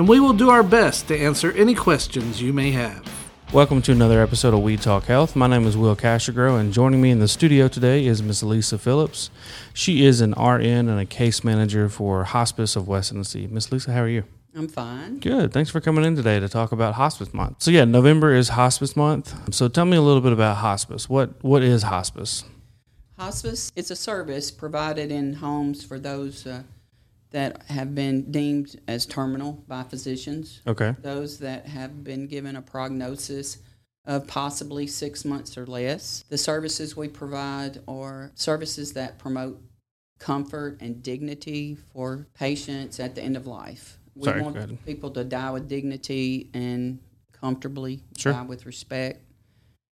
and we will do our best to answer any questions you may have. Welcome to another episode of We Talk Health. My name is Will Castro, and joining me in the studio today is Miss Lisa Phillips. She is an RN and a case manager for Hospice of West Tennessee. Miss Lisa, how are you? I'm fine. Good. Thanks for coming in today to talk about Hospice Month. So yeah, November is Hospice Month. So tell me a little bit about hospice. What what is hospice? Hospice it's a service provided in homes for those uh, that have been deemed as terminal by physicians. Okay. Those that have been given a prognosis of possibly six months or less. The services we provide are services that promote comfort and dignity for patients at the end of life. We Sorry, want people to die with dignity and comfortably, Sure. die with respect,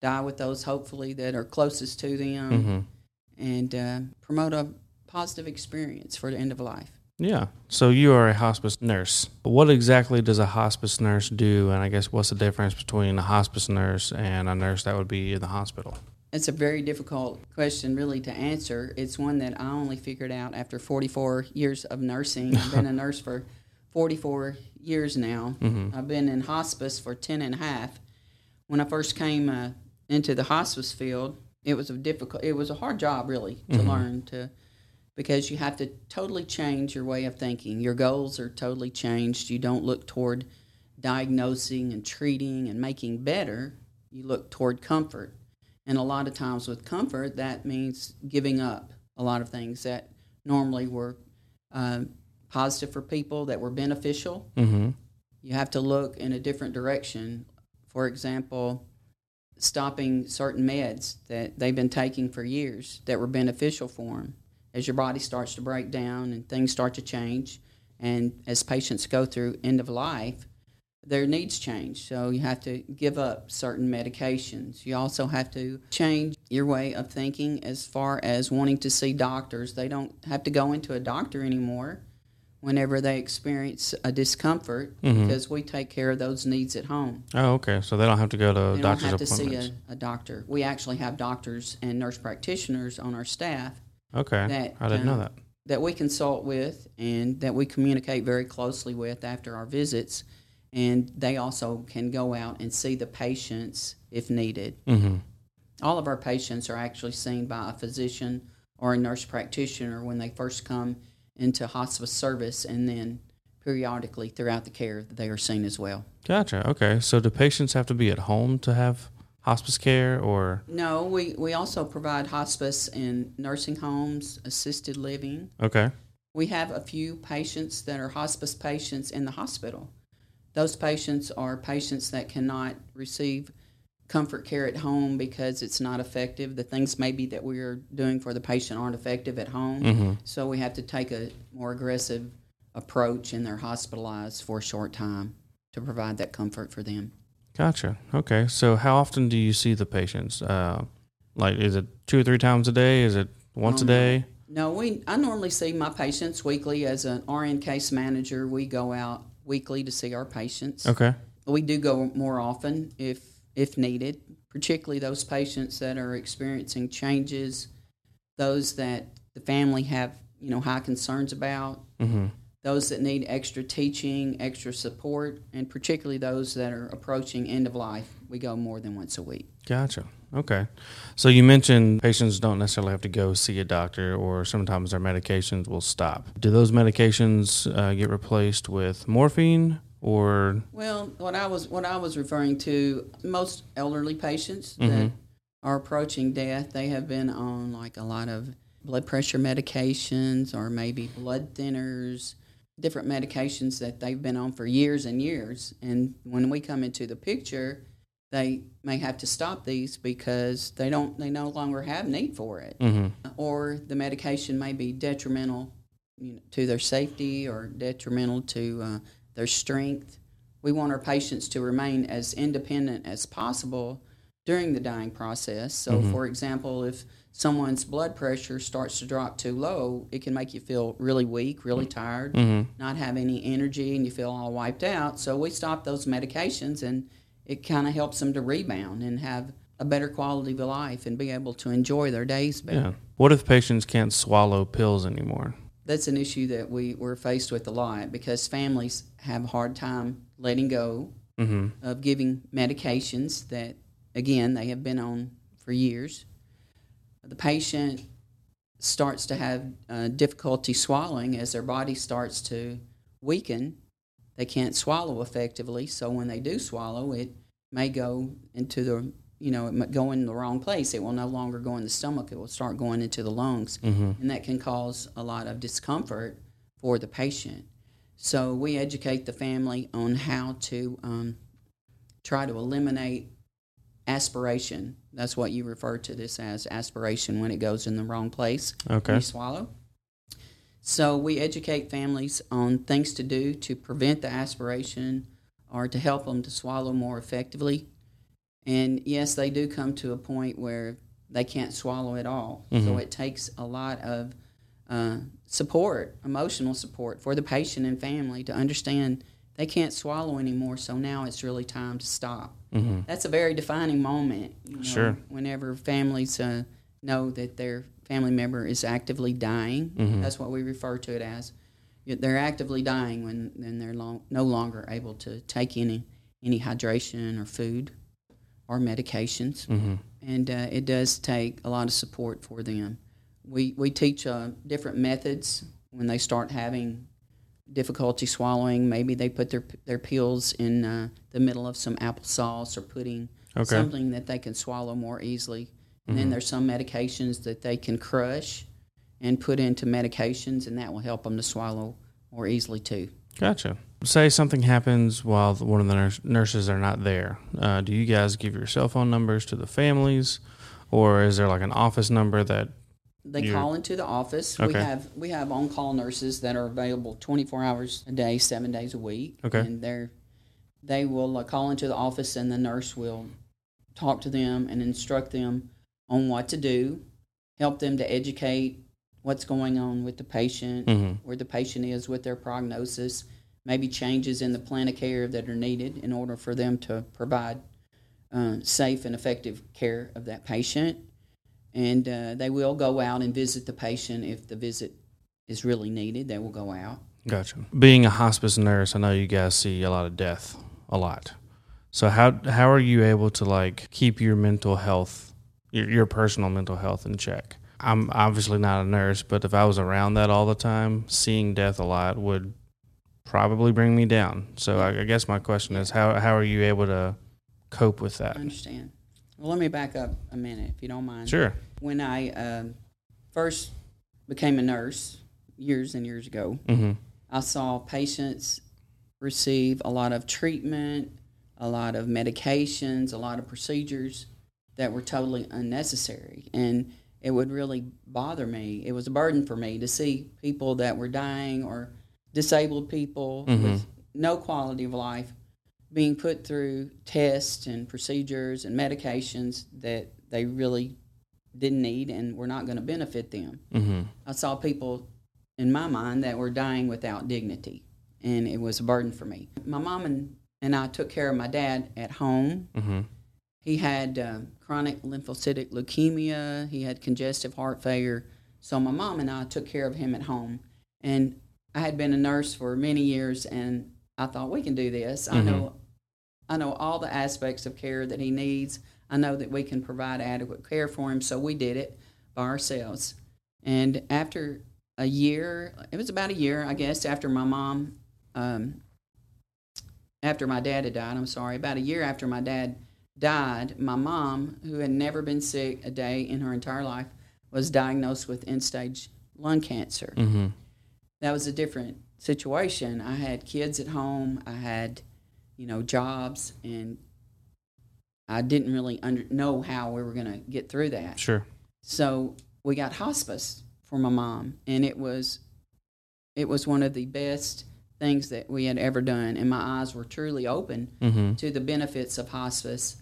die with those hopefully that are closest to them, Mm-hmm. and uh, promote a positive experience for the end of life. Yeah. So you are a hospice nurse. What exactly does a hospice nurse do? And I guess what's the difference between a hospice nurse and a nurse that would be in the hospital? It's a very difficult question, really, to answer. It's one that I only figured out after 44 years of nursing. I've been a nurse for 44 years now. I've been in hospice for 10 and a half. When I first came uh, into the hospice field, it was a difficult, it was a hard job, really, to learn to because you have to totally change your way of thinking. Your goals are totally changed. You don't look toward diagnosing and treating and making better. You look toward comfort. And a lot of times with comfort, that means giving up a lot of things that normally were uh, positive for people, that were beneficial. Mm-hmm. You have to look in a different direction. For example, stopping certain meds that they've been taking for years that were beneficial for them. As your body starts to break down and things start to change, and as patients go through end of life, their needs change. So you have to give up certain medications. You also have to change your way of thinking as far as wanting to see doctors. They don't have to go into a doctor anymore whenever they experience a discomfort mm-hmm. because we take care of those needs at home. Oh, okay. So they don't have to go to They don't doctor's have to see a, a doctor. We actually have doctors and nurse practitioners on our staff okay. that, I didn't know um, that. that we consult with and that we communicate very closely with after our visits. And they also can go out and see the patients if needed. Mm-hmm. All of our patients are actually seen by a physician or a nurse practitioner when they first come into hospice service, and then periodically throughout the care they are seen as well. Gotcha. Okay. So do patients have to be at home to have hospice care or No, we, we also provide hospice in nursing homes, assisted living. okay. We have a few patients that are hospice patients in the hospital. Those patients are patients that cannot receive comfort care at home because it's not effective. The things maybe that we're doing for the patient aren't effective at home. Mm-hmm. So we have to take a more aggressive approach and they're hospitalized for a short time to provide that comfort for them. Gotcha. Okay. So how often do you see the patients? Uh, like, is it two or three times a day? Is it once Oh, a day? No, we I normally see my patients weekly as an RN case manager. We go out weekly to see our patients. Okay. We do go more often if if needed, particularly those patients that are experiencing changes, those that the family have you know high concerns about, Mm-hmm. Those that need extra teaching, extra support, and particularly those that are approaching end of life. We go more than once a week. Gotcha. Okay. So you mentioned patients don't necessarily have to go see a doctor, or sometimes their medications will stop. Do those medications uh, get replaced with morphine, or Well, what I was what I was referring to, most elderly patients that Mhm. are approaching death, they have been on like a lot of blood pressure medications or maybe blood thinners, different medications that they've been on for years and years. And when we come into the picture, they may have to stop these because they don't they no longer have need for it mm-hmm. or the medication may be detrimental you know, to their safety or detrimental to uh, their strength we want our patients to remain as independent as possible during the dying process. So, for example, if someone's blood pressure starts to drop too low, it can make you feel really weak, really mm-hmm. tired, mm-hmm. not have any energy, and you feel all wiped out. So, we stop those medications, and it kind of helps them to rebound and have a better quality of life and be able to enjoy their days better. Yeah. What if patients can't swallow pills anymore? That's an issue that we, we're faced with a lot because families have a hard time letting go mm-hmm. of giving medications that, again, they have been on for years. The patient starts to have uh, difficulty swallowing as their body starts to weaken. They can't swallow effectively, so when they do swallow, it may go into the you know, it might go in the wrong place. It will no longer go in the stomach. It will start going into the lungs, and that can cause a lot of discomfort for the patient. So we educate the family on how to um, try to eliminate aspiration. That's what you refer to this as aspiration when it goes in the wrong place. Okay. you swallow. So we educate families on things to do to prevent the aspiration or to help them to swallow more effectively. And yes, they do come to a point where they can't swallow at all. So it takes a lot of uh, support, emotional support for the patient and family to understand they can't swallow anymore. So now it's really time to stop. That's a very defining moment. You know, Sure. Whenever families uh, know that their family member is actively dying, that's what we refer to it as. They're actively dying when, when they're long, no longer able to take any any hydration or food or medications, and uh, it does take a lot of support for them. We we teach uh, different methods when they start having difficulty swallowing. Maybe they put their their pills in uh, the middle of some applesauce or pudding, Okay. something that they can swallow more easily. And then there's some medications that they can crush and put into medications, and that will help them to swallow more easily too. Gotcha. Say something happens while one of the nurse, nurses are not there. Uh, do you guys give your cell phone numbers to the families, or is there like an office number that? They You- call into the office. We have we have on call nurses that are available 24 hours a day, seven days a week. Okay. And they're they will uh, call into the office, and the nurse will talk to them and instruct them on what to do, help them to educate what's going on with the patient, Mhm. where the patient is with their prognosis, maybe changes in the plan of care that are needed in order for them to provide uh, safe and effective care of that patient. And uh, they will go out and visit the patient if the visit is really needed. They will go out. Gotcha. Being a hospice nurse, I know you guys see a lot of death, a lot. So how how are you able to like keep your mental health, your, your personal mental health in check? I'm obviously not a nurse, but if I was around that all the time, seeing death a lot would probably bring me down. So I, I guess my question is how how are you able to cope with that? I that? understand. Well, let me back up a minute, if you don't mind. Sure. When I um first became a nurse years and years ago, Mm-hmm. I saw patients receive a lot of treatment, a lot of medications, a lot of procedures that were totally unnecessary. And it would really bother me. It was a burden for me to see people that were dying or disabled people with no quality of life being put through tests and procedures and medications that they really didn't need and were not going to benefit them. Mm-hmm. I saw people in my mind that were dying without dignity, and it was a burden for me. My mom and, and I took care of my dad at home. Mm-hmm. He had uh, chronic lymphocytic leukemia, he had congestive heart failure. So my mom and I took care of him at home. And I had been a nurse for many years, and I thought we can do this. I know, I know all the aspects of care that he needs. I know that we can provide adequate care for him. So we did it by ourselves. And after a year, it was about a year, I guess, after my mom, um, after my dad had died, I'm sorry, about a year after my dad died, my mom, who had never been sick a day in her entire life, was diagnosed with end stage lung cancer. Mm-hmm. That was a different situation. I had kids at home, I had, you know, jobs, and I didn't really under, know how we were going to get through that. Sure. So we got hospice for my mom, and it was it was one of the best things that we had ever done, and my eyes were truly open Mm-hmm. to the benefits of hospice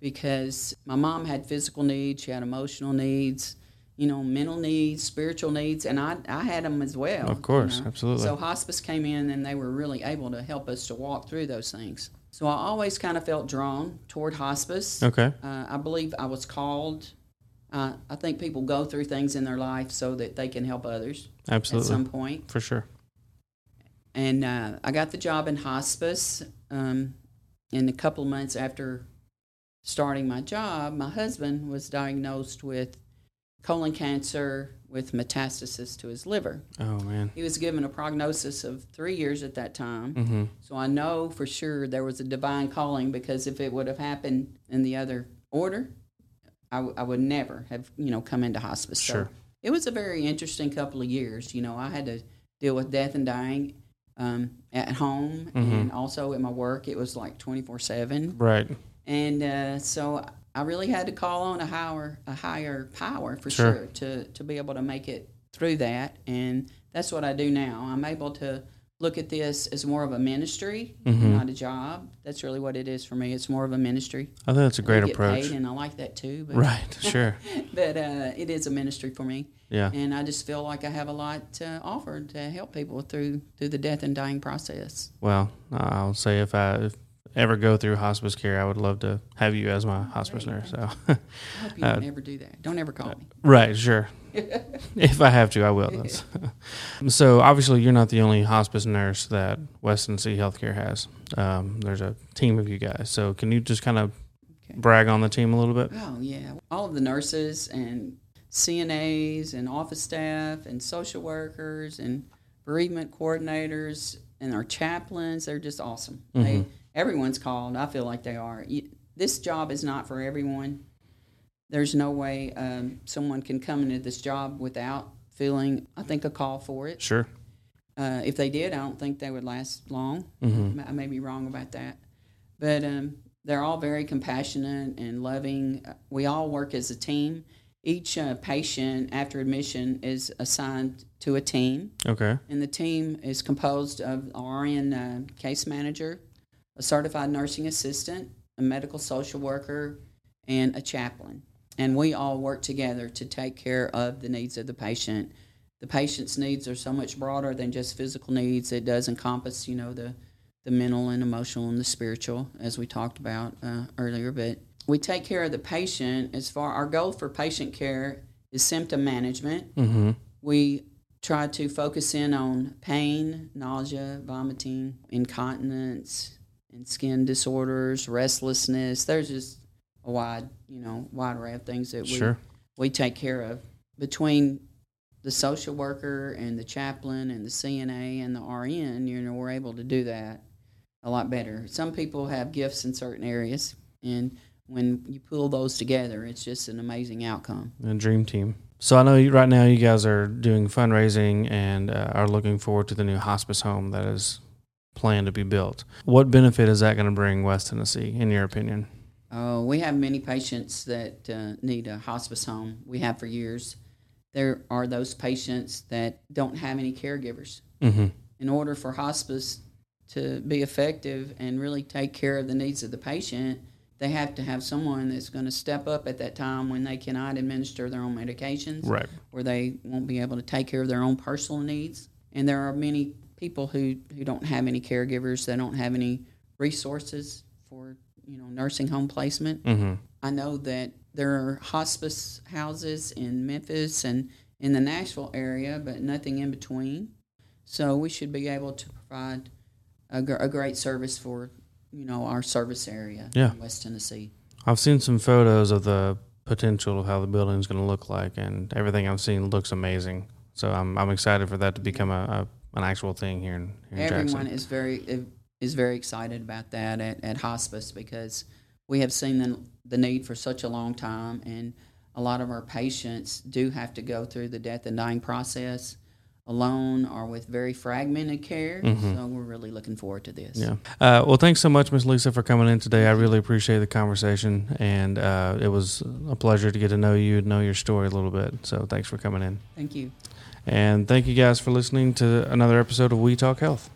because my mom had physical needs, she had emotional needs, you know, mental needs, spiritual needs, and I, I had them as well. Of course, you know. absolutely. So hospice came in and they were really able to help us to walk through those things. So I always kind of felt drawn toward hospice. Okay. Uh, I believe I was called. Uh, I think people go through things in their life so that they can help others Absolutely. at some point. For sure. And uh, I got the job in hospice. Um, and a couple of months after starting my job, my husband was diagnosed with colon cancer with metastasis to his liver. Oh man. He was given a prognosis of three years at that time. Mm-hmm. So I know for sure there was a divine calling because if it would have happened in the other order, I, w- I would never have, you know, come into hospice. Sure. So it was a very interesting couple of years. You know, I had to deal with death and dying um, at home and also at my work. It was like 24 7. Right. And uh, so I really had to call on a higher, a higher power for Sure. sure, to, to be able to make it through that. And that's what I do now. I'm able to look at this as more of a ministry, Mm-hmm. not a job. That's really what it is for me. It's more of a ministry. I think that's a great approach. paid, and I like that too. But, Right. Sure. but uh, it is a ministry for me, Yeah. and I just feel like I have a lot to offer to help people through through the death and dying process. Well, I'll say if I if ever go through hospice care, I would love to have you as my hospice nurse. So, I hope you Uh, don't ever do that. Don't ever call me. right, sure. if I have to, I will. So, obviously, you're not the only hospice nurse that West Tennessee Healthcare has. Um, there's a team of you guys. So, can you just kind of Okay. brag on the team a little bit? Oh yeah, all of the nurses and CNAs and office staff and social workers and bereavement coordinators and our chaplains, they're just awesome. They, everyone's called. I feel like they are. You, this job is not for everyone. There's no way um, someone can come into this job without feeling, I think, a call for it. Sure. Uh, if they did, I don't think they would last long. Mm-hmm. I may be wrong about that, but um, they're all very compassionate and loving. We all work as a team. Each uh, patient after admission is assigned to a team, Okay. and the team is composed of RN uh, case manager, a certified nursing assistant, a medical social worker, and a chaplain. And we all work together to take care of the needs of the patient. The patient's needs are so much broader than just physical needs. It does encompass, you know, the the mental and emotional and the spiritual, as we talked about uh, earlier. But we take care of the patient as far. Our goal for patient care is symptom management. Mm-hmm. We try to focus in on pain, nausea, vomiting, incontinence, and skin disorders, restlessness. There's just a wide, you know, wide array of things that we Sure. we take care of between the social worker and the chaplain and the CNA and the RN. You know, we're able to do that a lot better. Some people have gifts in certain areas, and when you pull those together, it's just an amazing outcome. A dream team. So I know you, right now you guys are doing fundraising and uh, are looking forward to the new hospice home that is planned to be built. What benefit is that going to bring West Tennessee, in your opinion? Uh, we have many patients that uh, need a hospice home. We have for years. There are those patients that don't have any caregivers. Mm-hmm. In order for hospice to be effective and really take care of the needs of the patient, they have to have someone that's going to step up at that time when they cannot administer their own medications Right. or they won't be able to take care of their own personal needs. And there are many people who, who don't have any caregivers, they don't have any resources for you know nursing home placement. Mm-hmm. I know that there are hospice houses in Memphis and in the Nashville area, but nothing in between. So we should be able to provide a, gr- a great service for you know our service area Yeah. in West Tennessee. I've seen some photos of the potential of how the building is going to look like, and everything I've seen looks amazing. So I'm I'm excited for that to become a, a an actual thing here in, here in Everyone Jackson. is very is very excited about that at, at hospice because we have seen the, the need for such a long time, and a lot of our patients do have to go through the death and dying process alone or with very fragmented care. So we're really looking forward to this. Yeah. Uh, well, thanks so much, Miss Lisa, for coming in today. I really appreciate the conversation, and uh, it was a pleasure to get to know you and know your story a little bit. So thanks for coming in. Thank you. And thank you guys for listening to another episode of We Talk Health.